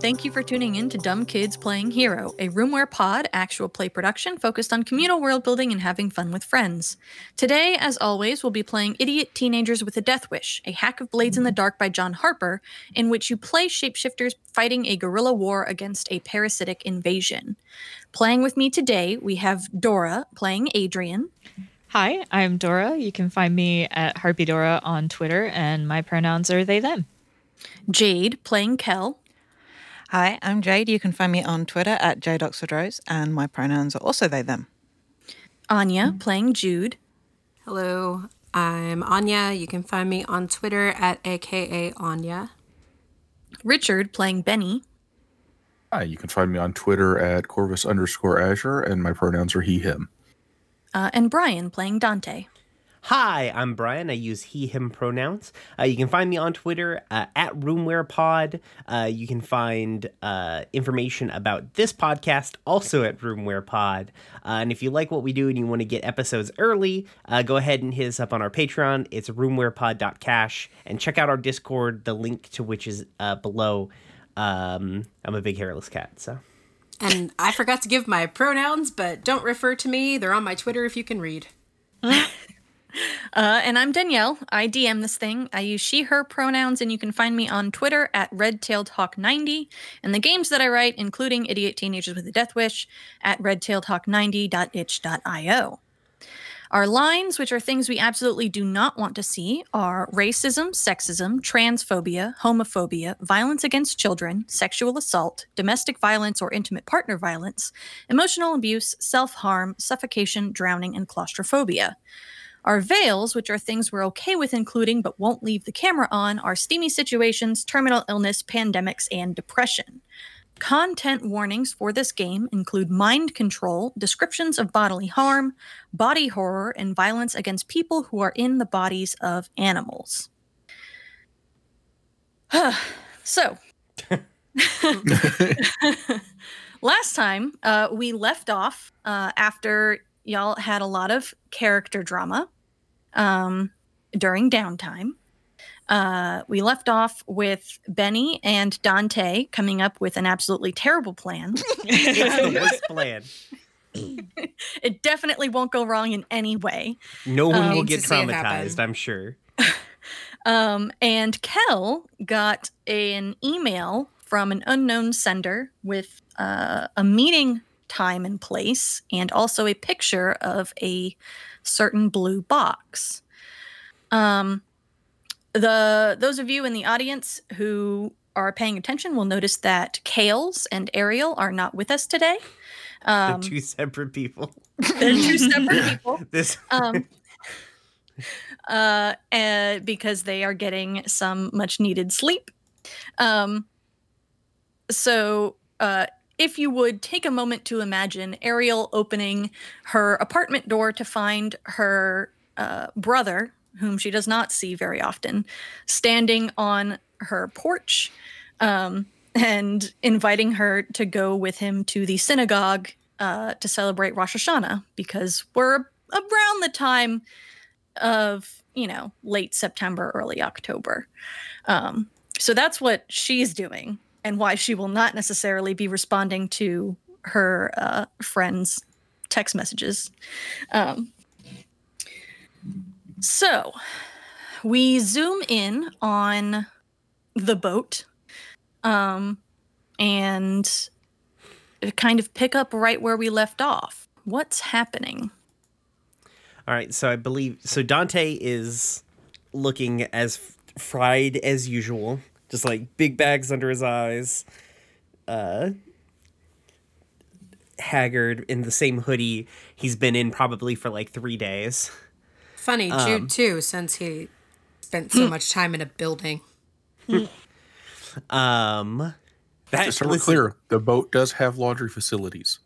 and thank you for tuning in to Dumb Kids Playing Hero, a Roomware Pod actual play production focused on communal world building and having fun with friends. Today, as always, we'll be playing Idiot Teenagers with a Death Wish, a hack of Blades in the Dark by John Harper, in which you play shapeshifters fighting a guerrilla war against a parasitic invasion. Playing with me today, we have Dora playing Adrian. Hi, I'm Dora. You can find me at Harpy Dora on Twitter, and my pronouns are they, them. Jade playing Kel. Hi, I'm Jade. You can find me on Twitter at jadeoxfordrose, and my pronouns are also they, them. Anya playing Jude. Hello, I'm Anya. You can find me on Twitter at aka Anya. Richard playing Benny. Hi, you can find me on Twitter at Corvus underscore Azure, and my pronouns are he, him. Uh, and Brian playing Dante. Hi, I'm Brian. I use he, him pronouns. Uh, you can find me on Twitter uh, at RoomwarePod. Uh, you can find uh, information about this podcast also at RoomwarePod. Uh, and if you like what we do and you want to get episodes early, uh, go ahead and hit us up on our Patreon. It's roomwarepod.cash. And check out our Discord, the link to which is below. Um, I'm a big hairless cat, so. And I forgot to give my pronouns, but don't refer to me. They're on my Twitter if you can read. Uh, and I'm Danielle. I DM this thing. I use she, her pronouns, and you can find me on Twitter at redtailedhawk90. And the games that I write, including Idiot Teenagers with a Death Wish, at redtailedhawk90.itch.io. Our lines, which are things we absolutely do not want to see, are racism, sexism, transphobia, homophobia, violence against children, sexual assault, domestic violence or intimate partner violence, emotional abuse, self harm, suffocation, drowning, and claustrophobia. Our veils, which are things we're okay with including but won't leave the camera on, are steamy situations, terminal illness, pandemics, and depression. Content warnings for this game include mind control, descriptions of bodily harm, body horror, and violence against people who are in the bodies of animals. so, last time uh, we left off uh, after y'all had a lot of character drama um, during downtime. Uh, we left off with Benny and Dante coming up with an absolutely terrible plan. it's the worst plan. it definitely won't go wrong in any way. No one um, will get traumatized, I'm sure. um, and Kel got an email from an unknown sender with uh, a meeting time and place, and also a picture of a certain blue box. Um, the those of you in the audience who are paying attention will notice that Kales and Ariel are not with us today. Um, they're two separate people. They're two separate people. this. Um, uh, and because they are getting some much needed sleep. Um, so uh, if you would take a moment to imagine Ariel opening her apartment door to find her uh, brother, whom she does not see very often, standing on her porch um, and inviting her to go with him to the synagogue uh, to celebrate Rosh Hashanah because we're around the time of, you know, late September, early October. Um, so that's what she's doing and why she will not necessarily be responding to her uh, friends' text messages. Um, so we zoom in on the boat um, and kind of pick up right where we left off. What's happening? All right, so I believe so. Dante is looking as fried as usual just like big bags under his eyes, uh, haggard in the same hoodie he's been in probably for like three days. Funny, um, Jude too, since he spent so much time in a building. um, that, just so we're clear, the boat does have laundry facilities.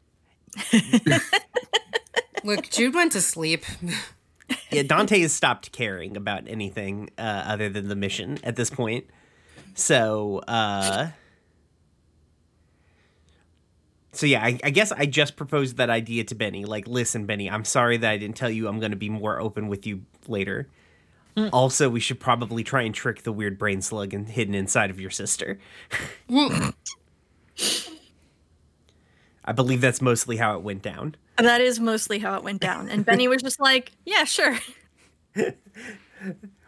Look, Jude went to sleep. yeah, Dante has stopped caring about anything uh, other than the mission at this point. So, uh, so yeah, I, I, guess I just proposed that idea to Benny. Like, listen, Benny, I'm sorry that I didn't tell you I'm going to be more open with you later. Mm. Also, we should probably try and trick the weird brain slug and hidden inside of your sister. I believe that's mostly how it went down. That is mostly how it went down. And Benny was just like, yeah, sure.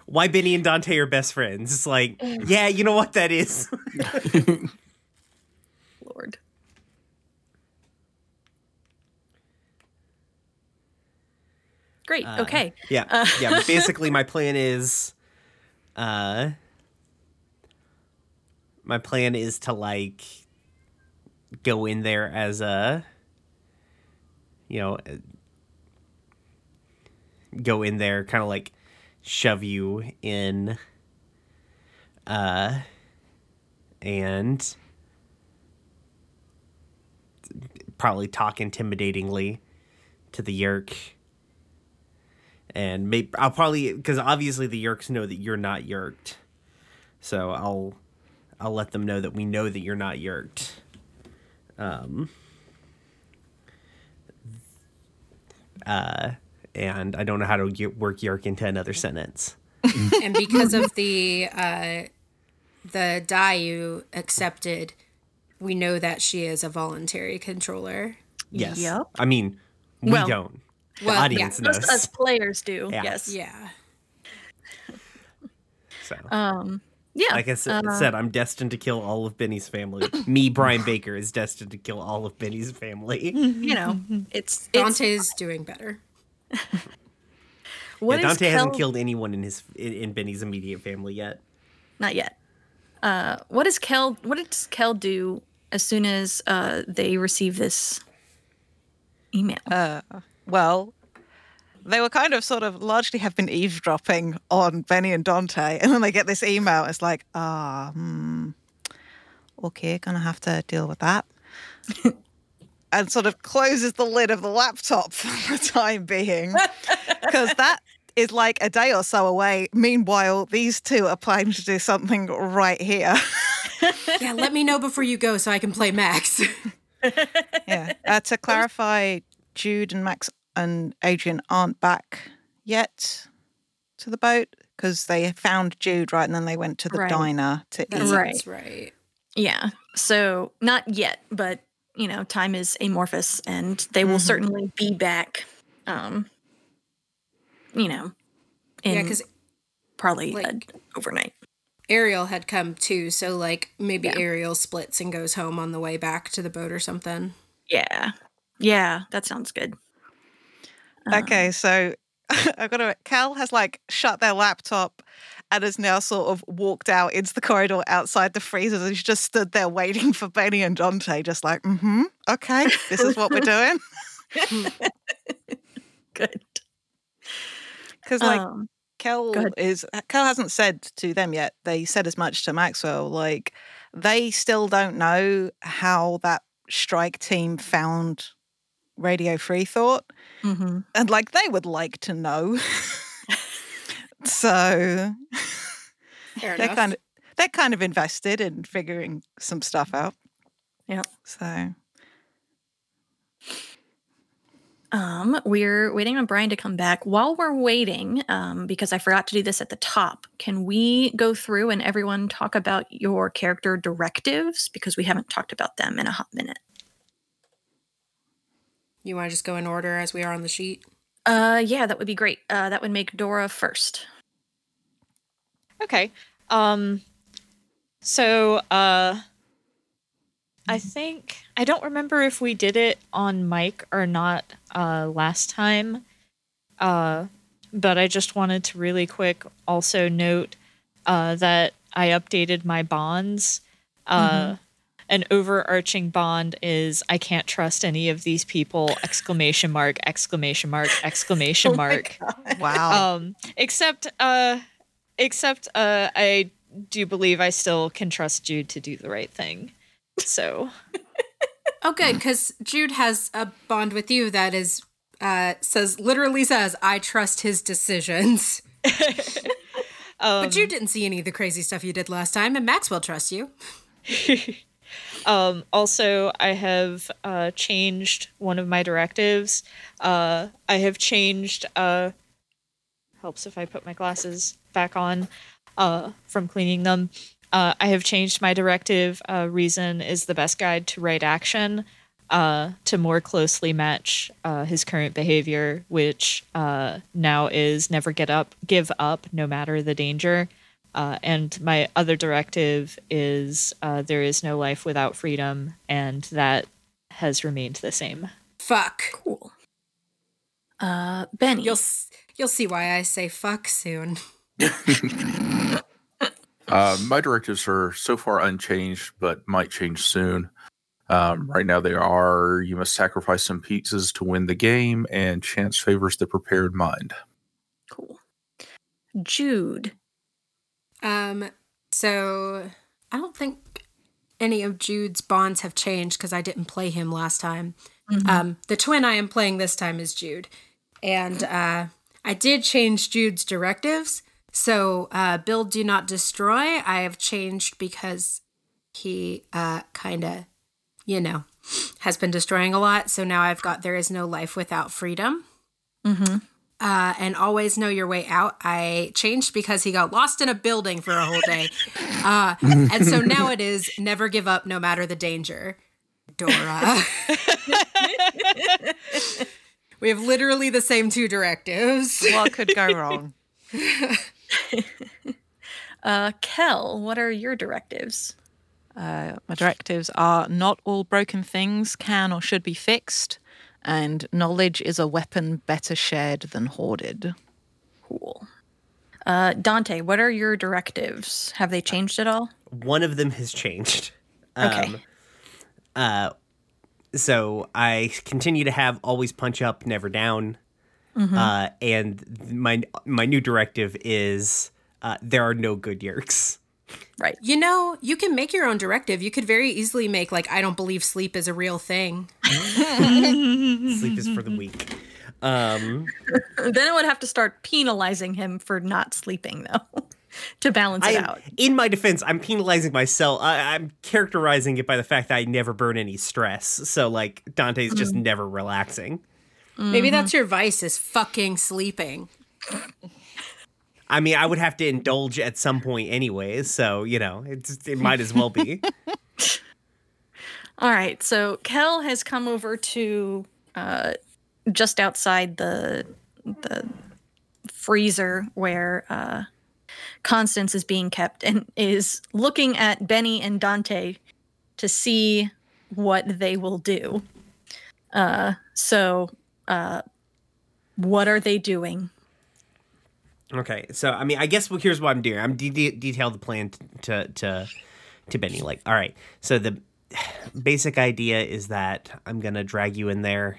Why Benny and Dante are best friends? It's like, yeah, you know what that is. Lord. Great. Uh, okay. Yeah, Uh, yeah. Basically, my plan is, uh, my plan is to like go in there as a, you know, uh, go in there, kind of like shove you in, uh, and probably talk intimidatingly to the Yeerk and maybe I'll probably because obviously the Yeerks know that you're not Yeerked, so I'll I'll let them know that we know that you're not Yeerked. Um. Uh, and I don't know how to get, work Yeerk into another sentence. and because of the uh, the die you accepted, we know that she is a voluntary controller. Yes. Yep. I mean, we Well, don't. The well, audience yeah. knows. Just us players do. Yeah. Yes. Yeah. So, Um. Yeah. like I said, uh, said, I'm destined to kill all of Benny's family. Me, Brian Baker, is destined to kill all of Benny's family. you know, it's it's Dante's doing better. what yeah, is Dante hasn't killed anyone in his in, in Benny's immediate family yet. Not yet. Uh, what does Kel? What does Kel do as soon as uh, they receive this email? Uh, well, they were kind of sort of largely have been eavesdropping on Benny and Dante, and then they get this email. It's like, ah, hmm, okay, gonna have to deal with that. and sort of closes the lid of the laptop for the time being, because that is like a day or so away. Meanwhile, these two are planning to do something right here. Yeah, let me know before you go so I can play Max. yeah. Uh, to clarify, Jude and Max and Adrian aren't back yet to the boat because they found Jude right, and then they went to the Right. diner to That eat. Right. right. Yeah. So not yet, but you know, time is amorphous, and they will Mhm. certainly be back. Um, you know, in Yeah, because probably uh, like- overnight. Ariel had come too, so like maybe Yeah. Ariel splits and goes home on the way back to the boat or something. Yeah. Yeah, that sounds good. Um, Okay, so I've got to. Cal has like shut their laptop and has now sort of walked out into the corridor outside the freezers and she's just stood there waiting for Benny and Dante, just like, mm hmm, okay, this is what we're doing. Good. Because like um, Kel is Kel hasn't said to them yet. They said as much to Maxwell. Like they still don't know how that strike team found Radio Free Thought, mhm. and like they would like to know. so they're kind of they're kind of invested in figuring some stuff out. Yeah. So Um, we're waiting on Brian to come back. While we're waiting, um, because I forgot to do this at the top, can we go through and everyone talk about your character directives because we haven't talked about them in a hot minute. you want to just go in order as we are on the sheet? Uh, yeah, that would be great. Uh, that would make Dora first. Okay. Um so uh I think I don't remember if we did it on mic or not uh last time. Uh but I just wanted to really quick also note uh that I updated my bonds. Uh an overarching bond is I can't trust any of these people exclamation mark exclamation mark exclamation mark. wow. Um, except, uh, except, uh, I do believe I still can trust Jude to do the right thing. So, Oh, good, because Jude has a bond with you that is uh, says literally says I trust his decisions. um, but you didn't see any of the crazy stuff you did last time, and Maxwell trusts you. um, also, I have uh, changed one of my directives. Uh, I have changed. Uh, helps if I put my glasses back on uh, from cleaning them. uh, I have changed my directive. Uh, reason is the best guide to right action to more closely match his current behavior, which now is never get up, give up, no matter the danger. Uh, and my other directive is uh, there is no life without freedom, and that has remained the same. Fuck. Cool. Uh, Benny. You'll you'll see why I say fuck soon. Uh, my directives are so far unchanged, but might change soon. Um, right now, they are you must sacrifice some pieces to win the game, and chance favors the prepared mind. Cool. Jude. Um, so I don't think any of Jude's bonds have changed because I didn't play him last time. Um, the twin I am playing this time is Jude, and uh, I did change Jude's directives. So uh, build, do not destroy. I have changed because he uh, kind of, you know, has been destroying a lot. So now I've got there is no life without freedom Mm-hmm. Uh, and always know your way out. I changed because he got lost in a building for a whole day. Uh, and so now it is never give up no matter the danger. Dora. we have literally the same two directives. What could go wrong? Uh, Kel, what are your directives? Uh, my directives are not all broken things can or should be fixed, and knowledge is a weapon better shared than hoarded. Cool. Uh, Dante, what are your directives? Have they changed at all? One of them has changed. Okay. Um, uh, so I continue to have always punch up, never down. Uh, and my my new directive is uh, there are no good yeerks. Right. You know, you can make your own directive. You could very easily make, like, I don't believe sleep is a real thing. Sleep is for the weak. Um, Then I would have to start penalizing him for not sleeping, though, to balance it am, out. in my defense, I'm penalizing myself. I, I'm characterizing it by the fact that I never burn any stress. So like Dante's just never relaxing. Maybe that's your vice is fucking sleeping. I mean, I would have to indulge at some point anyways. So you know, it's it might as well be. All right. So Kel has come over to uh, just outside the the freezer where uh, Constance is being kept and is looking at Benny and Dante to see what they will do. Uh, so, uh, what are they doing? Okay, so I mean, I guess well, here's what I'm doing. I'm de- de- detailed the plan t- to to to Benny. Like, all right, so the basic idea is that I'm gonna drag you in there,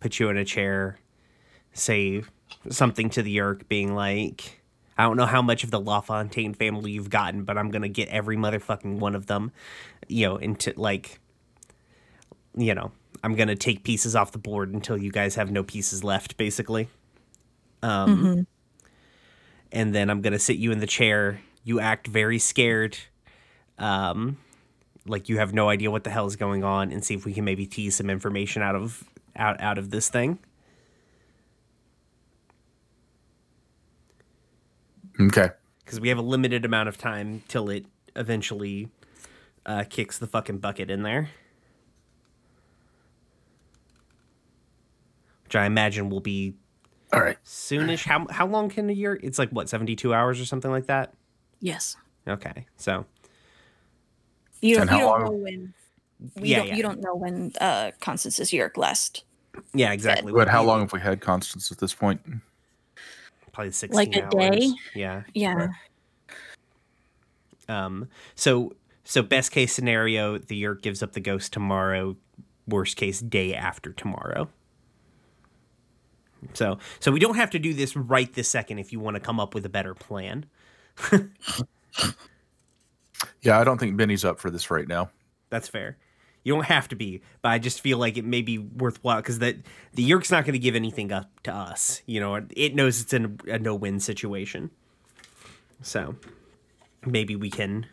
put you in a chair, say something to the Yeerk, being like, I don't know how much of the LaFontaine family you've gotten, but I'm gonna get every motherfucking one of them, you know, into like, you know, I'm gonna take pieces off the board until you guys have no pieces left, basically. Um and then I'm gonna sit you in the chair. You act very scared, um, like you have no idea what the hell is going on, and see if we can maybe tease some information out of out out of this thing. Okay. Because we have a limited amount of time till it eventually uh, kicks the fucking bucket in there, which I imagine will be All right. soonish. How how long can a year? It's like what seventy two hours or something like that. Yes. Okay, so You don't, you don't know when. You, Yeah, don't, yeah. you don't know when uh, Constance's Yeerk last. yeah, exactly. But how long have we had Constance at this point? Probably sixteen Like a hours. day? Yeah. Yeah. Um. So so best case scenario, the Yeerk gives up the ghost tomorrow. Worst case, day after tomorrow. So so we don't have to do this right this second if you want to come up with a better plan. Yeah, I don't think Benny's up for this right now. That's fair. You don't have to be, but I just feel like it may be worthwhile because that the Yeerk's not going to give anything up to us. You know, it knows it's in a, a no-win situation. So maybe we can.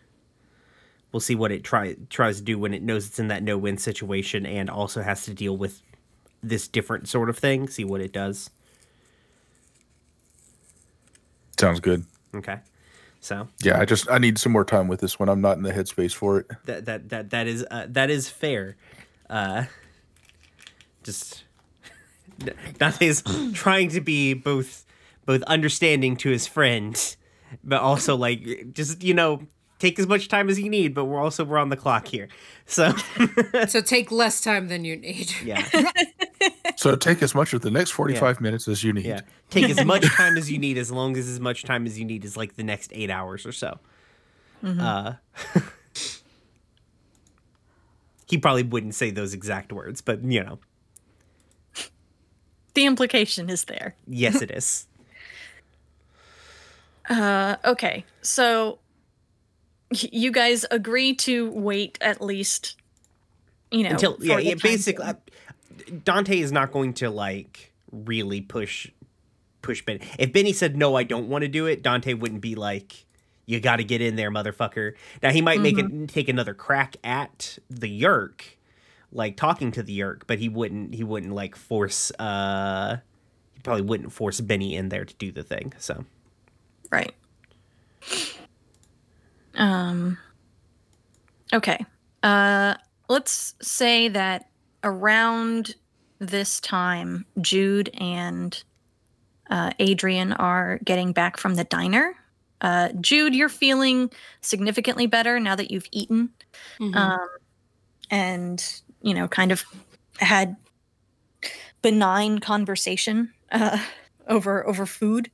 We'll see what it try tries to do when it knows it's in that no-win situation and also has to deal with this different sort of thing. See what it does. Sounds good. Okay. So Yeah, I just I need some more time with this one. I'm not in the headspace for it. that that that that is uh, that is fair. Uh, just Dante's trying to be both both understanding to his friend, but also like just you know take as much time as you need. But we're also we're on the clock here, so So take less time than you need. yeah, So take as much of the next 45 minutes as you need. yeah. Take as much time as you need, as long as as much time as you need is like the next eight hours or so. Uh, he probably wouldn't say those exact words, but you know, The implication is there. yes, it is. Uh, okay, so y- you guys agree to wait at least, you know, until for yeah, yeah basically frame. Dante is not going to like really push push ben if benny said no i don't want to do it dante wouldn't be like you got to get in there motherfucker now he might make it take another crack at the yeerk like talking to the yeerk but he wouldn't he wouldn't like force uh he probably wouldn't force benny in there to do the thing so Right. Um okay. Uh let's say that around this time Jude and uh, Adrian are getting back from the diner. Uh, Jude, you're feeling significantly better now that you've eaten Mhm. um, and you know kind of had benign conversation uh, over over food.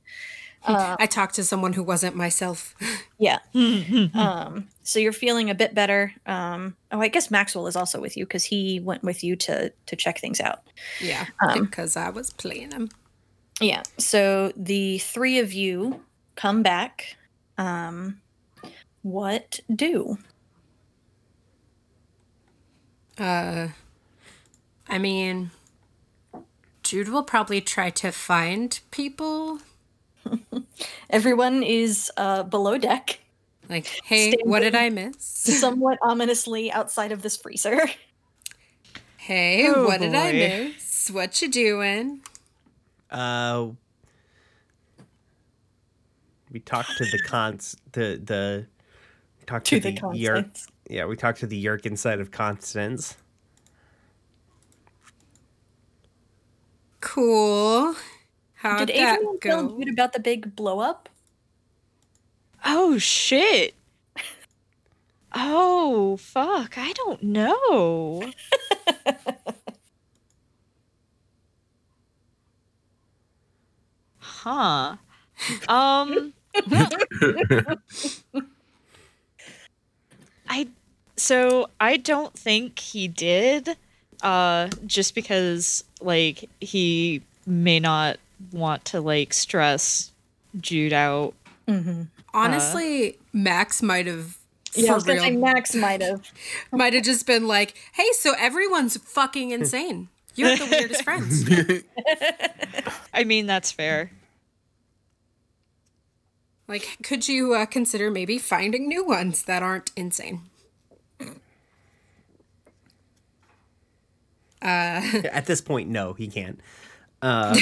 Uh, I talked to someone who wasn't myself. yeah. um, so you're feeling a bit better. Um, oh, I guess Maxwell is also with you because he went with you to to check things out. yeah, Um, because I was playing him. Yeah. So the three of you come back. Um, what do? Uh, I mean, Jude will probably try to find people. Everyone is uh, below deck, Like, hey, what did I miss? somewhat ominously outside of this freezer. Hey, Oh, what did I miss? What you doing? Uh, we talked to the cons the the we talked to, to the the, yeerk. Yeah, we talked to the yeerk inside of Constance. Cool. How'd Did that Adrian tell? Jude about the big blow up? Oh shit. Oh fuck, I don't know. huh. Um I so I don't think he did uh just because like he may not want to like stress Jude out Mm-hmm. Honestly, Max might have. Yeah, I for was gonna say real, Max might have. might have just been like, "Hey, so everyone's fucking insane. You have the weirdest friends." I mean that's fair. Like, could you uh, consider maybe finding new ones that aren't insane? At this point, no, he can't. Uh,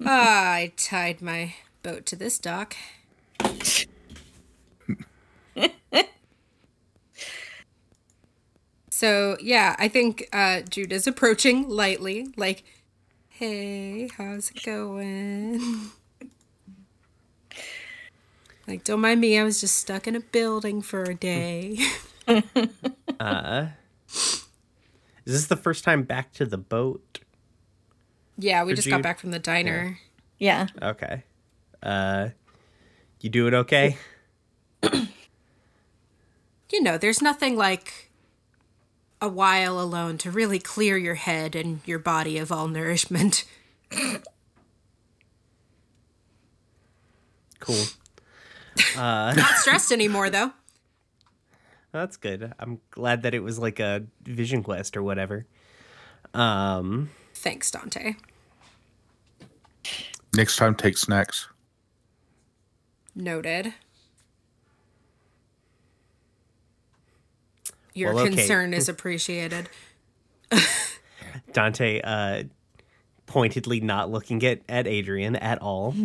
I tied my boat to this dock. so yeah, I think uh, Jude is approaching lightly, like, "Hey, how's it going?" like, don't mind me. I was just stuck in a building for a day. uh, is this the first time back to the boat? Yeah, we For just got back from the diner. Yeah. Okay. Uh, you doing okay? you know, there's nothing like a while alone to really clear your head and your body of all nourishment. Cool. Not stressed anymore, though. That's good. I'm glad that it was like a vision quest or whatever. Um, Thanks, Dante. Next time, take snacks. Noted. Your Well, okay. concern is appreciated. Dante uh, pointedly not looking at, at Adrian at all.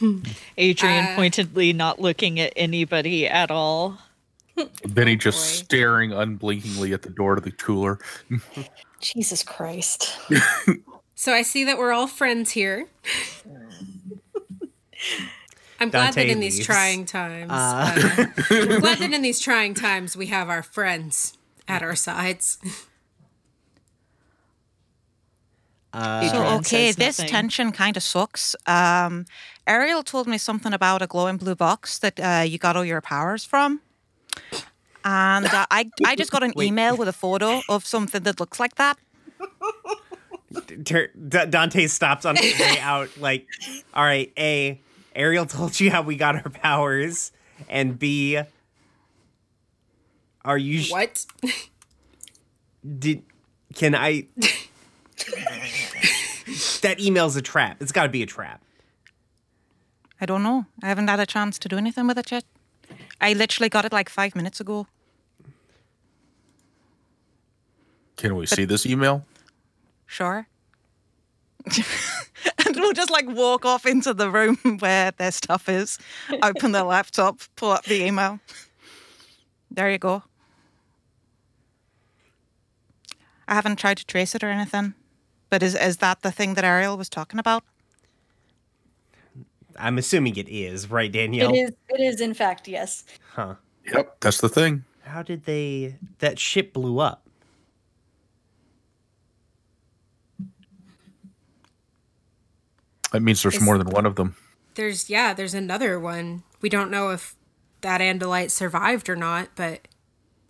Adrian Uh, pointedly not looking at anybody at all. Benny just boy. staring unblinkingly at the door to the cooler. Jesus Christ. So I see that we're all friends here. I'm glad Dante that in these trying times, Uh. uh, I'm glad that in these trying times we have our friends at our sides. Uh, So okay, this nothing. tension kind of sucks. Um, Ariel told me something about a glowing blue box that uh, you got all your powers from, and uh, I I just got an Wait. email with a photo of something that looks like that. Ter- D- Dante stops on his way out. Like, all right, A, Ariel told you how we got our powers, and B, are you sh- What? did? Can I? that email's a trap. It's got to be a trap. I don't know. I haven't had a chance to do anything with it yet. I literally got it like five minutes ago. Can we see this email? Sure. and we'll just like walk off into the room where their stuff is, open the laptop, pull up the email. There you go. I haven't tried to trace it or anything, but is is that the thing that Ariel was talking about? I'm assuming it is, right, Danielle? It is it is in fact, yes. Huh? Yep, that's the thing. How did they? That ship blew up. That means there's Is- more than one of them. There's yeah, there's another one. We don't know if that Andalite survived or not, but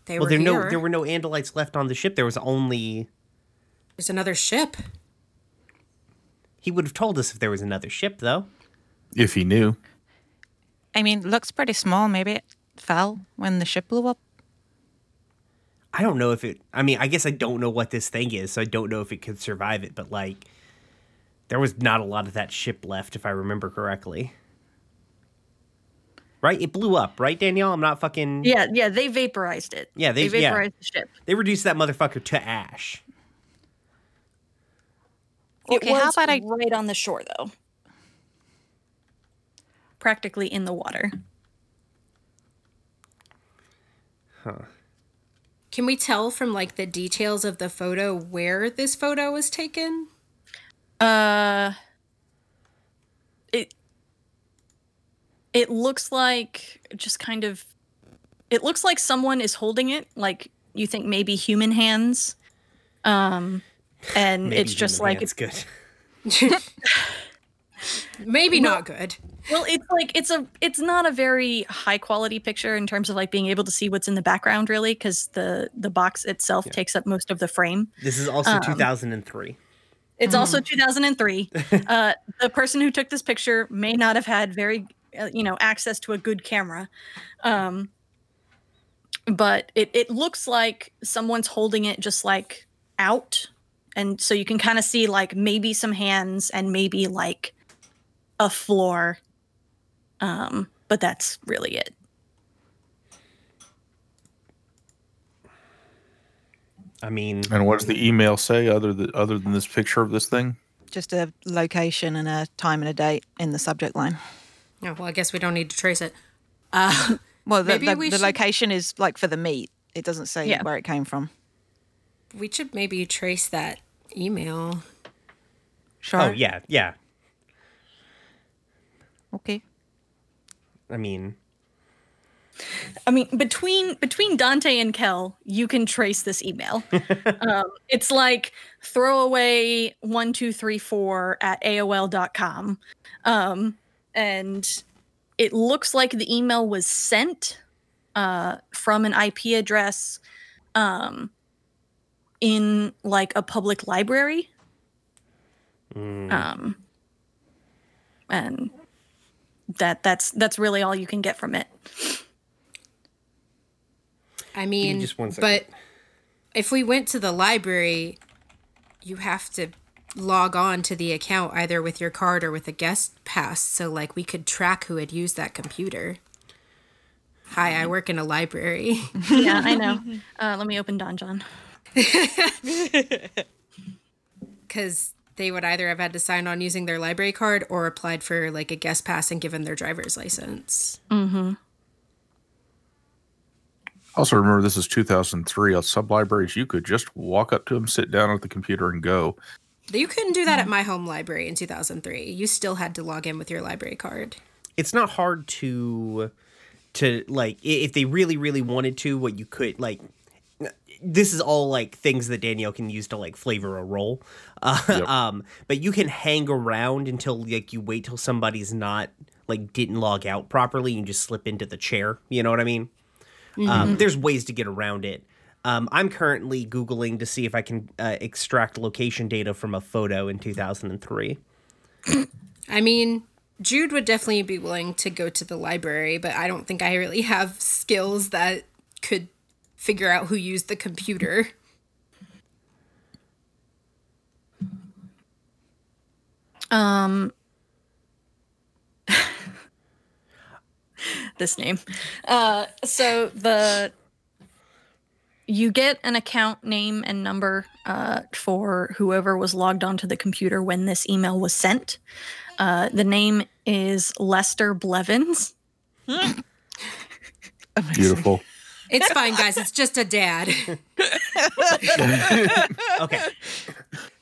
they Well, were there here. no there were no Andalites left on the ship. There was only. There's another ship. He would have told us if there was another ship, though. If he knew. I mean, looks pretty small. Maybe it fell when the ship blew up. I don't know if it. I mean, I guess I don't know what this thing is, so I don't know if it could survive it. But like, there was not a lot of that ship left, if I remember correctly. Right? It blew up, right, Danielle? I'm not fucking. Yeah, yeah, they vaporized it. Yeah, they- they yeah. vaporized the ship. They reduced that motherfucker to ash. Okay, was how about I- right on the shore though. Practically in the water. Huh. Can we tell from like the details of the photo where this photo was taken? Uh it it looks like just kind of it looks like someone is holding it like you think maybe human hands um and Maybe it's just like it's good. Maybe not good. well it's like it's a it's not a very high quality picture in terms of like being able to see what's in the background really because the the box itself takes up most of the frame This is also Um, 2003. It's also 2003. uh, the person who took this picture may not have had very, uh, you know, access to a good camera. Um, but it, it looks like someone's holding it just like out. And so you can kind of see like maybe some hands and maybe like a floor. Um, but that's really it. I mean, And what does the email say other than other than this picture of this thing? Just a location and a time and a date in the subject line. Oh, well, I guess we don't need to trace it. Uh, Well, the, Maybe the, we the should- location is like for the meat. It doesn't say Yeah. where it came from. we should maybe trace that email. Sure. oh yeah, yeah. Okay. I mean, I mean, between between Dante and Kel, you can trace this email. um, it's like throwaway one two three four at AOL.com. Um, and it looks like the email was sent uh, from an IP address um, in like a public library. Um, and that that's that's really all you can get from it. I mean, just one second. but if we went to the library, you have to log on to the account either with your card or with a guest pass. So, like, we could track who had used that computer. Hi, I work in a library. yeah, I know. Uh, let me open Don John. Because they would either have had to sign on using their library card or applied for like a guest pass and given their driver's license. Mm-hmm. Also, remember this is 2003. At sub libraries, you could just walk up to them, sit down at the computer, and go. You couldn't do that at my home library in 2003. You still had to log in with your library card. It's not hard to to like if they really really wanted to what you could like this is all like things that Danielle can use to like flavor a role. Uh, Yep. um but you can hang around until like you wait till somebody's not like didn't log out properly and just slip into the chair, you know what I mean? Um, there's ways to get around it. Um, I'm currently Googling to see if I can uh, extract location data from a photo in 2003. I mean, Jude would definitely be willing to go to the library, but I don't think I really have skills that could figure out who used the computer. Um, this name. Uh, so the you get an account name and number uh, for whoever was logged onto the computer when this email was sent. Uh, the name is Lester Blevins. Beautiful. It's fine, guys. It's just a dad. okay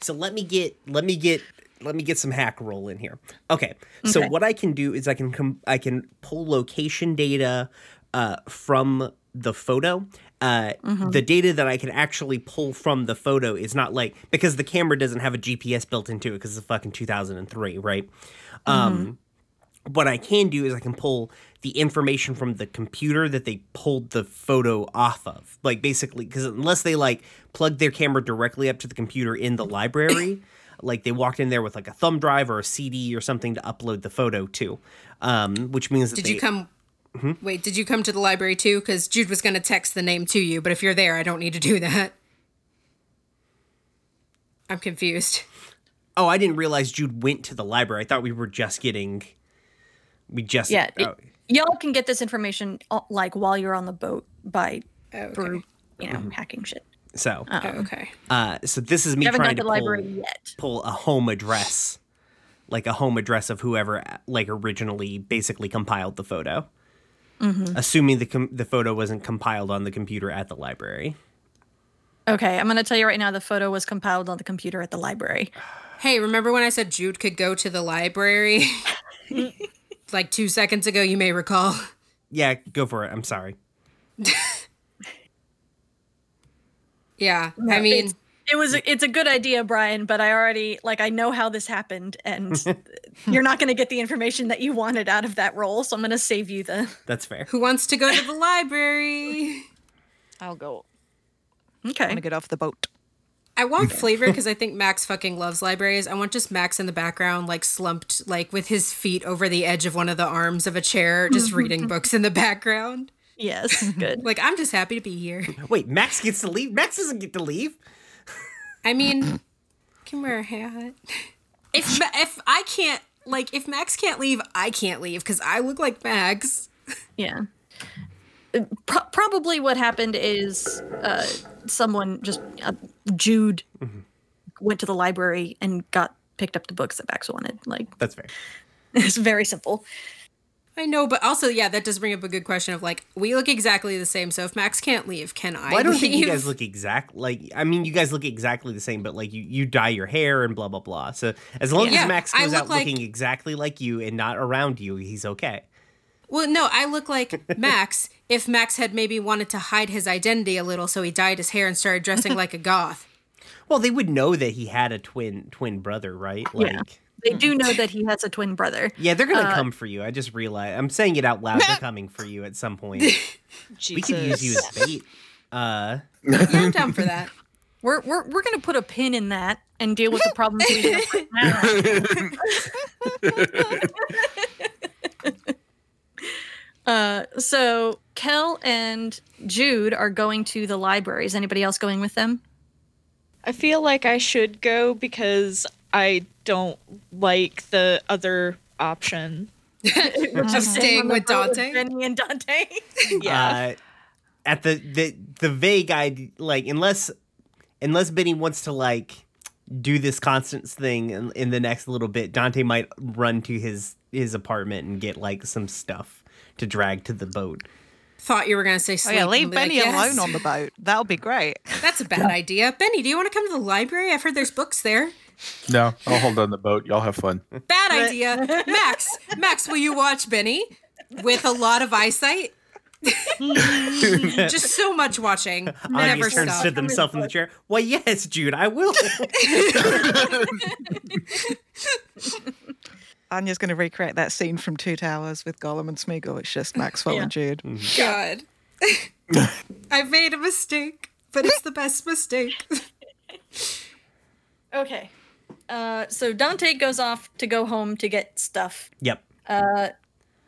so let me get let me get let me get some hack roll in here. Okay so what i can do is i can com- i can pull location data uh, from the photo. Uh, the data that i can actually pull from the photo is not like because the camera doesn't have a gps built into it because it's a fucking 2003 right? Um what I can do is I can pull the information from the computer that they pulled the photo off of. Like basically, because unless they like plugged their camera directly up to the computer in the library, like they walked in there with like a thumb drive or a CD or something to upload the photo to, um, which means that Did they, you come? Wait, did you come to the library too? Because Jude was going to text the name to you, but if you're there, I don't need to do that. I'm confused. Oh, I didn't realize Jude went to the library. I thought we were just getting. We just Yeah, it- oh, Y'all can get this information uh, like while you're on the boat by Oh, okay. through you know hacking shit. So Oh, okay. uh, so this is me You trying got to library pull, yet. pull a home address, like a home address of whoever like originally basically compiled the photo. Mm-hmm. Assuming the com- the photo wasn't compiled on the computer at the library. Okay, I'm gonna tell you right now. The photo was compiled on the computer at the library. Hey, remember when I said Jude could go to the library? like two seconds ago, you may recall. Yeah, go for it. I'm sorry. Yeah, I mean, It's- it was it's a good idea, Brian, but I already like I know how this happened, and you're not gonna get the information that you wanted out of that role. So I'm gonna save you the. That's fair. who wants to go to the library? I'll go. Okay, I'm gonna get off the boat. I want flavor because I think Max fucking loves libraries. I want just Max in the background, like slumped, like with his feet over the edge of one of the arms of a chair, just reading books in the background. Yes. Good. Like, I'm just happy to be here. Wait, Max gets to leave. Max doesn't get to leave. I mean, can wear a hat. If if I can't, like, if Max can't leave, I can't leave because I look like Max. Yeah. Uh, Pro- probably what happened is uh, someone just uh, Jude went to the library and got picked up the books that Max wanted. Like That's fair. it's very simple. I know, but also, yeah, that does bring up a good question of like, we look exactly the same. So if Max can't leave, can I? Well, I don't leave? think you guys look exact. Like, I mean, you guys look exactly the same, but like you, you dye your hair and blah blah blah. So as long Yeah, as Max goes look out like- looking exactly like you and not around you, he's okay. Well, no, I look like Max if Max had maybe wanted to hide his identity a little, so he dyed his hair and started dressing like a goth. Well, they would know that he had a twin twin brother, right? Like, Yeah. They do know that he has a twin brother. yeah, they're gonna Uh, come for you. I just realized I'm saying it out loud. They're coming for you at some point. We could use you as bait. Uh, Yeah, I'm down for that. We're we're we're gonna put a pin in that and deal with the problems we have right now. uh, so Kel and Jude are going to the library. Is anybody else going with them? I feel like I should go because I don't like the other option. Of staying with Dante. Benny and Dante. Yeah. uh, at the the the vague idea, like unless unless Benny wants to like do this Constance thing in, in the next little bit, Dante might run to his his apartment and get like some stuff to drag to the boat. Thought you were gonna say Oh yeah, leave be like, Benny "Yes." alone on the boat. That'll be great. That's a bad idea. Benny, do you want to come to the library? I've heard there's books there. No, I'll hold on the boat. Y'all have fun. Bad idea. Max, Max, will you watch Benny with a lot of eyesight? Just so much watching. Anya Never turns stop. to themselves in the chair. Why, yes, Jude, I will. Anya's going to recreate that scene from Two Towers with Gollum and Smeagol. It's just Maxwell Yeah. and Jude. Mm-hmm. God. I've made a mistake, but it's the best mistake. Okay. Uh, so Dante goes off to go home to get stuff. yep.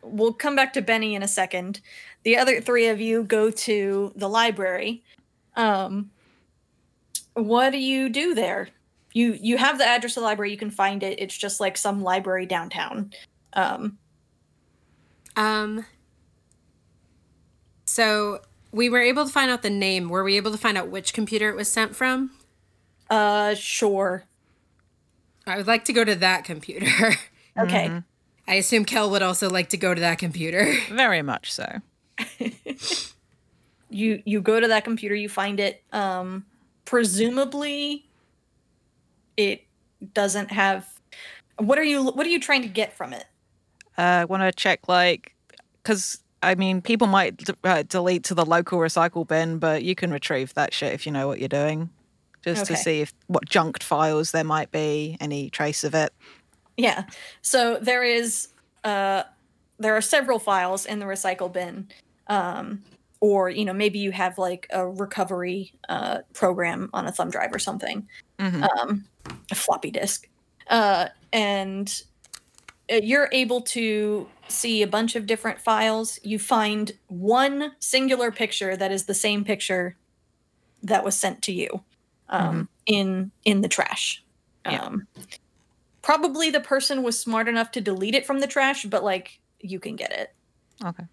We'll come back to Benny in a second. The other three of you go to the library. Um, what do you do there? You you have the address of the library. You can find it. It's just like some library downtown. Um, Um so we were able to find out the name. Were we able to find out which computer it was sent from? uh, sure. I would like to go to that computer. Okay. I assume Kel would also like to go to that computer. Very much so. you you go to that computer you find it um presumably it doesn't have what are you what are you trying to get from it I want to check, like, because I mean, people might d- uh, delete to the local recycle bin, but you can retrieve that shit if you know what you're doing, just to see if what junked files there might be, any trace of it. yeah. So there is uh there are several files in the recycle bin um or you know maybe you have like a recovery uh program on a thumb drive or something Mhm. um a floppy disk. Uh and uh, you're able to see a bunch of different files. You find one singular picture that is the same picture that was sent to you um, in in the trash Yeah. um, probably the person was smart enough to delete it from the trash but like you can get it Okay.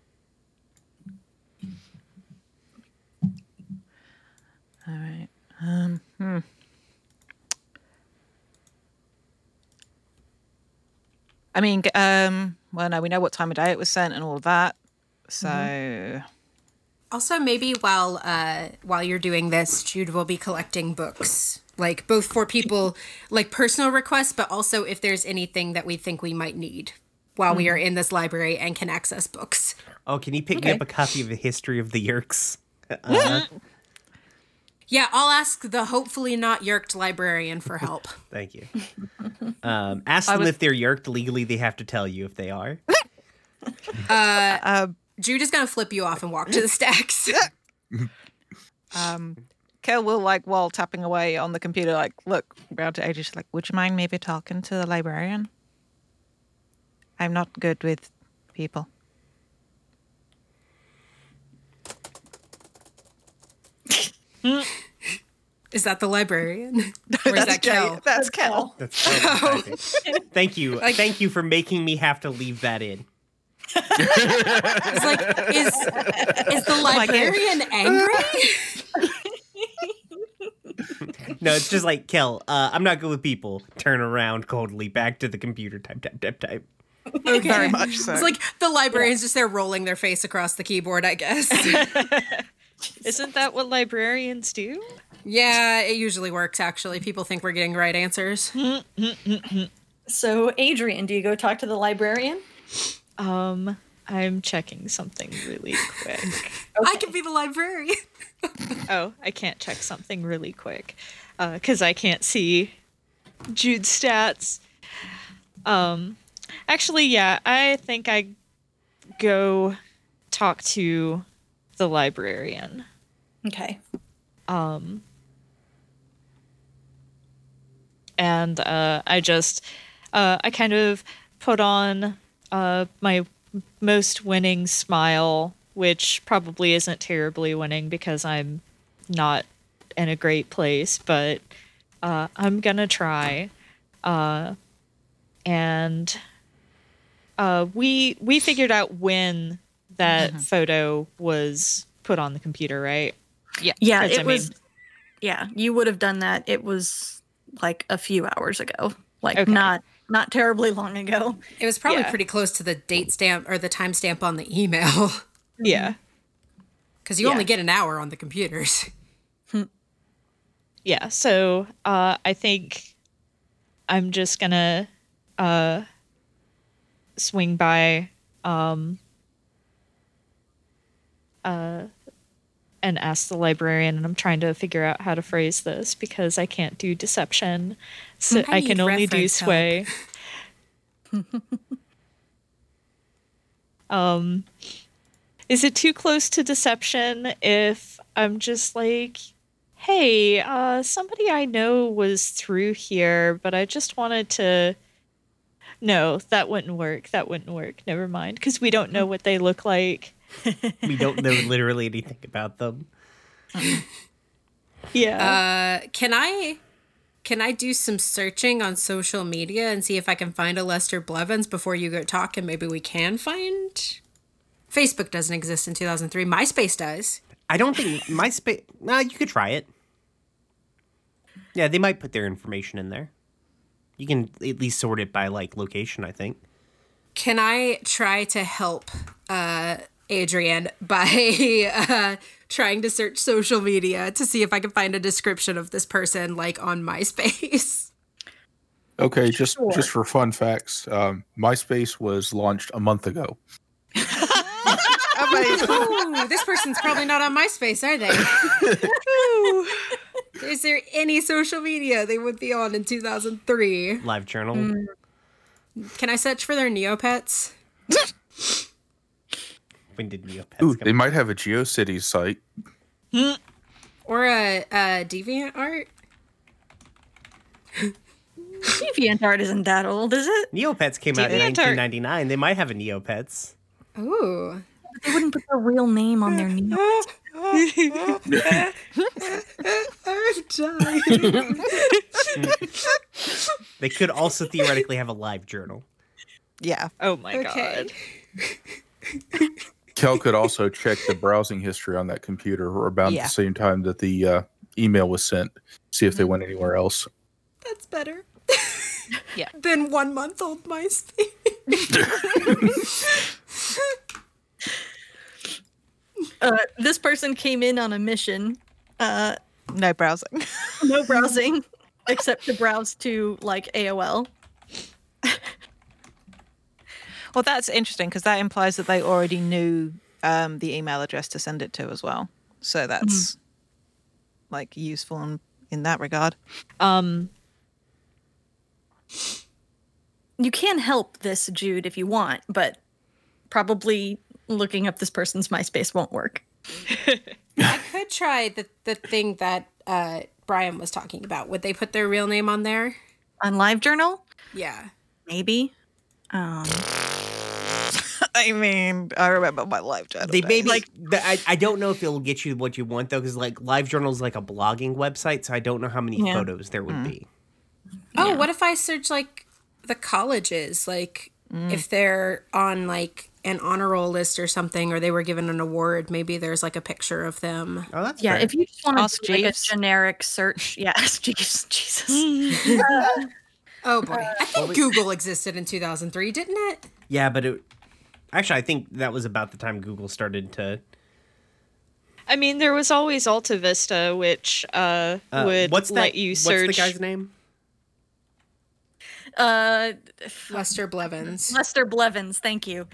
All right. Um, hmm. I mean, um, well, no, we know what time of day it was sent and all of that. So, Also, maybe while uh, while you're doing this, Jude will be collecting books, like both for people like personal requests, but also if there's anything that we think we might need while we are in this library and can access books. Oh, can you pick me up a copy of the history of the Yeerks? Uh, Yeah, I'll ask the hopefully not yeerked librarian for help. thank you. Um, ask I them was- if they're Yeerked. Legally, they have to tell you if they are. uh, Jude is gonna flip you off and walk to the stacks. um, Kel will like while tapping away on the computer, like look round to Adrian, she's like, "Would you mind maybe talking to the librarian? I'm not good with people." is that the librarian? Or is that Jay- Kel? That's Kel. That's terrible, Thank you. Like- Thank you for making me have to leave that in. It's like is is the librarian angry? No, it's just like Kel. Uh, I'm not good with people. Turn around coldly, back to the computer. Type, type, type, type. Okay. Very much so. It's like the librarian's just there rolling their face across the keyboard, I guess. Isn't that what librarians do? yeah, it usually works actually. People think we're getting right answers. so adrian do you go talk to the librarian Um, I'm checking something really quick. I can be the librarian. oh, I can't check something really quick because I can't see Jude's stats. Um, actually, yeah, I think I go talk to the librarian. okay Um, and uh, I just, uh, I kind of put on uh, my most winning smile, which probably isn't terribly winning because I'm not in a great place, but uh, I'm gonna try. Uh, and uh, we we figured out when that photo was put on the computer, right? yeah 'Cause, it I was mean- yeah you would have done that it was like a few hours ago. Like Okay. not not terribly long ago. It was probably Yeah. pretty close to the date stamp or the timestamp on the email Yeah. because you Yeah. only get an hour on the computers. Yeah. So uh, I think I'm just gonna uh, swing by um, uh, and ask the librarian, and I'm trying to figure out how to phrase this because I can't do deception, so I I, can only do sway. um, is it too close to deception if I'm just like, hey, uh, somebody I know was through here, but I just wanted to. No, that wouldn't work. That wouldn't work. Never mind, because we don't know what they look like. We don't know literally anything about them. Yeah. Uh, can I can I do some searching on social media and see if I can find a Lester Blevins before you go talk and maybe we can find Facebook doesn't exist in 2003. MySpace does. I don't think MySpace. Nah, you could try it. Yeah, they might put their information in there. You can at least sort it by like location. I think. Can I try to help uh Adrian by uh trying to search social media to see if I can find a description of this person like on MySpace? Okay, just just for fun facts, um, MySpace was launched a month ago. Ooh, this person's probably not on MySpace, are they? Is there any social media they would be on in 2003? Live journal. Mm. Can I search for their Neopets? When did Neopets Ooh, come? they might have a GeoCities site. Hmm. Or a, a Deviant Art? DeviantArt isn't that old, is it? Neopets came out in DeviantArt. 1999. They might have a Neopets. Ooh. They wouldn't put their real name on their name. I'm dying. They could also theoretically have a live journal. Yeah. oh my okay. god. Kel could also check the browsing history on that computer around Yeah. the same time that the uh, email was sent, see if they went anywhere else. That's better. Yeah. Than one month old MySpace. Uh, this person came in on a mission, uh, No browsing. no browsing, except to browse to like AOL. Well, that's interesting because that implies that they already knew um, the email address to send it to as well. So that's like useful in, in that regard. Um. You can help this Jude if you want, but probably looking up this person's MySpace won't work. I could try the, the thing that uh, Brian was talking about. Would they put their real name on there? On LiveJournal, Yeah. maybe. Um, I mean, I remember my live journal. They days. maybe like I, I don't know if it'll get you what you want though, because like live journal is like a blogging website, so I don't know how many Yeah. photos there would be. Oh, Yeah. what if I search like the colleges? Like Mm. if they're on like an honor roll list or something, or they were given an award, maybe there's like a picture of them. Oh, that's yeah, fair. if you just want Ask to do like a generic search, yeah, ask Jeeves. Jesus. Oh boy, I think Google existed in 2003, didn't it? yeah, but it actually I think that was about the time Google started to. I mean, there was always Alta Vista, which uh, Uh, would what's that? let you search. What's the guy's name? Uh, Lester Blevins. Lester Blevins, thank you.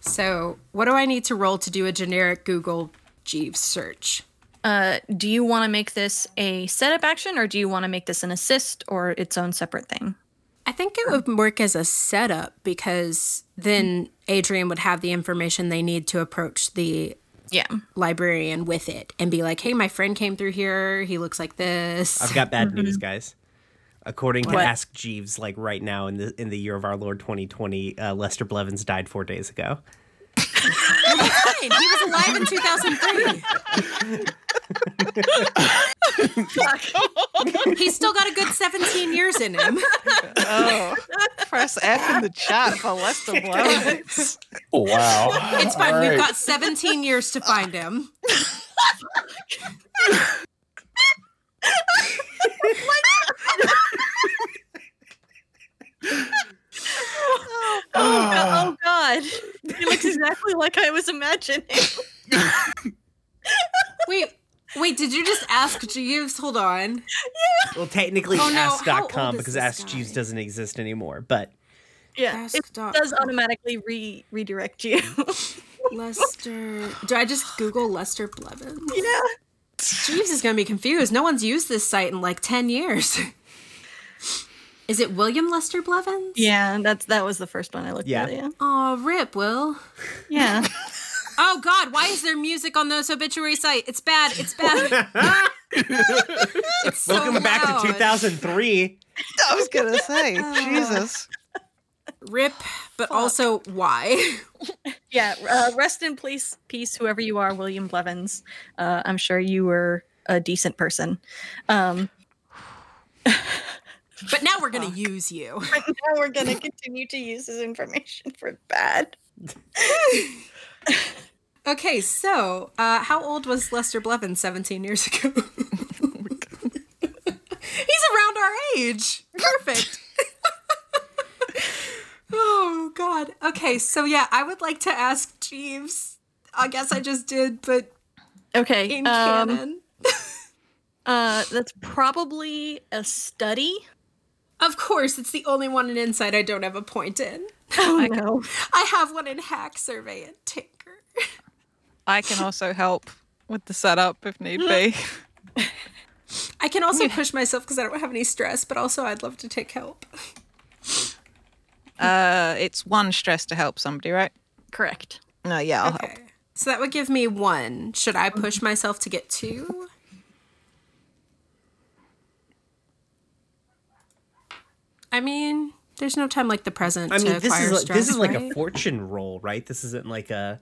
So, what do I need to roll to do a generic Google Jeeves search? Uh, do you want to make this a setup action, or do you want to make this an assist, or its own separate thing? I think it would work as a setup because then Adrian would have the information they need to approach the Yeah. librarian with it and be like, "Hey, my friend came through here. He looks like this." I've got bad news, guys. According to What? Ask Jeeves, like right now in the in the year of our Lord 2020, uh, Lester Blevins died four days ago. He was alive in 2003. He's still got a good 17 years in him. Oh, press F in the chat for Lester Blevins. Oh, wow. It's fine. All We've right. got 17 years to find him. oh, ah. God, oh God! He looks exactly like I was imagining. Wait, wait, did you just ask Jeeves? Hold on. Well, technically, Oh, no, how ask.com because this Ask guy? Jeeves doesn't exist anymore. But Yeah, Ask it dot does automatically re redirect you. Lester. Do I just Google Lester Blevins? yeah. Jeeves is gonna be confused. No one's used this site in like ten years. Is it William Lester Blevins? Yeah, that's that was the first one I looked Yeah. at. Yeah. Oh, rip, Will. Yeah. Oh God, why is there music on this obituary site? It's bad. It's bad. it's so welcome back loud. to 2003. I was gonna say, Jesus. Rip, but also why? yeah. Uh, rest in peace, peace, whoever you are, William Blevins. Uh, I'm sure you were a decent person. Um, but now we're gonna use you. but now we're gonna continue to use this information for bad. Okay, so uh, how old was Lester Blevins 17 years ago? He's around our age. Perfect. oh God. Okay, so yeah, I would like to ask Jeeves. I guess I just did, but Okay. in um, canon. Uh, that's probably a study. Of course, it's the only one in Insight I don't have a point in. Oh no. I have one in Hack Survey and Tinker. I can also help with the setup if need be. I can also push myself because I don't have any stress, but also I'd love to take help. Uh, it's one stress to help somebody, right? Correct. No, yeah, I'll help. So that would give me one. Should I push myself to get two? I mean, there's no time like the present I to mean, this acquire is like, stress, this is like a fortune roll, right? This isn't like a.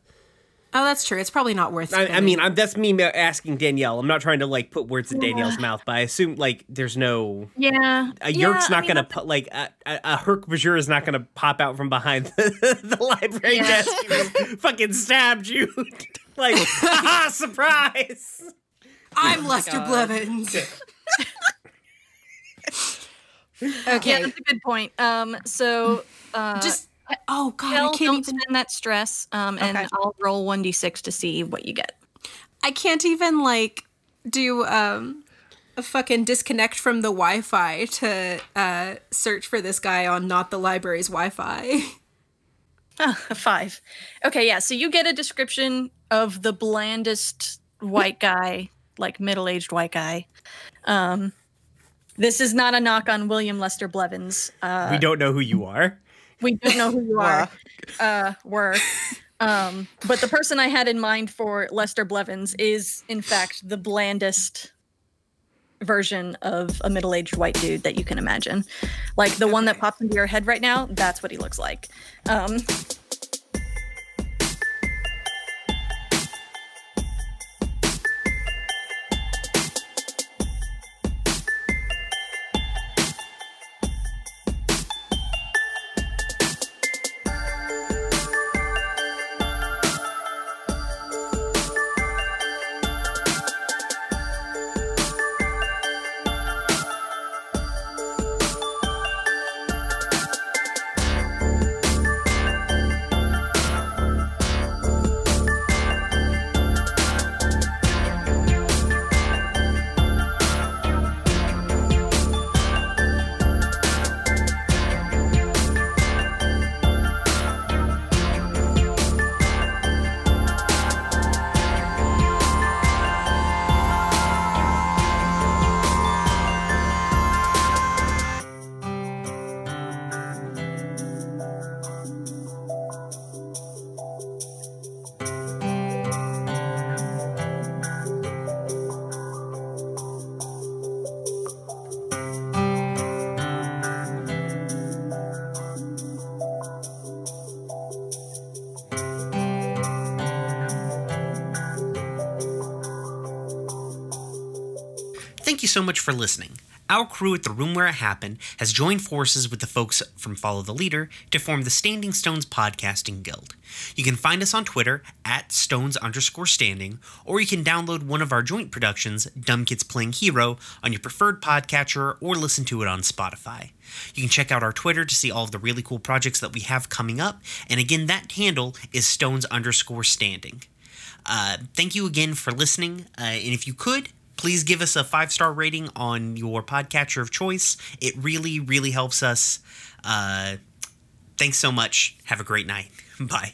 Oh, that's true. It's probably not worth. I, I mean, I'm, that's me asking Danielle. I'm not trying to like put words in Danielle's mouth, but I assume like there's no Yeah. a yeah, Yeerk's I not mean, gonna put like a, a, a Herc Bajur is not gonna pop out from behind the, the library Yeah. desk and fucking stab you. like, haha, surprise! I'm Lester Blevins. okay, Yeah, that's a good point. Um, so uh, just oh god, Tell, I can't don't even. spend that stress. Um, and Okay. I'll roll one d six to see what you get. I can't even like do um a fucking disconnect from the Wi-Fi to uh search for this guy on not the library's Wi-Fi. Ah, a five. Okay, yeah. So you get a description of the blandest white guy, like middle-aged white guy. Um, this is not a knock on William Lester Blevins. Uh, we don't know who you are. We don't know who you are. Uh, were. Um, but the person I had in mind for Lester Blevins is, in fact, the blandest version of a middle-aged white dude that you can imagine. Like the one that pops into your head right now, that's what he looks like. Um, so much for listening. Our crew at the Room Where It Happened has joined forces with the folks from Follow the Leader to form the Standing Stones Podcasting Guild. You can find us on Twitter at stones underscore standing, or you can download one of our joint productions, Dumb Kids Playing Hero, on your preferred podcatcher or listen to it on Spotify. You can check out our Twitter to see all of the really cool projects that we have coming up, and again, that handle is stones underscore standing. Uh, thank you again for listening, uh, and if you could, please give us a five star rating on your podcatcher of choice. It really, really helps us. Uh, thanks so much. Have a great night. Bye.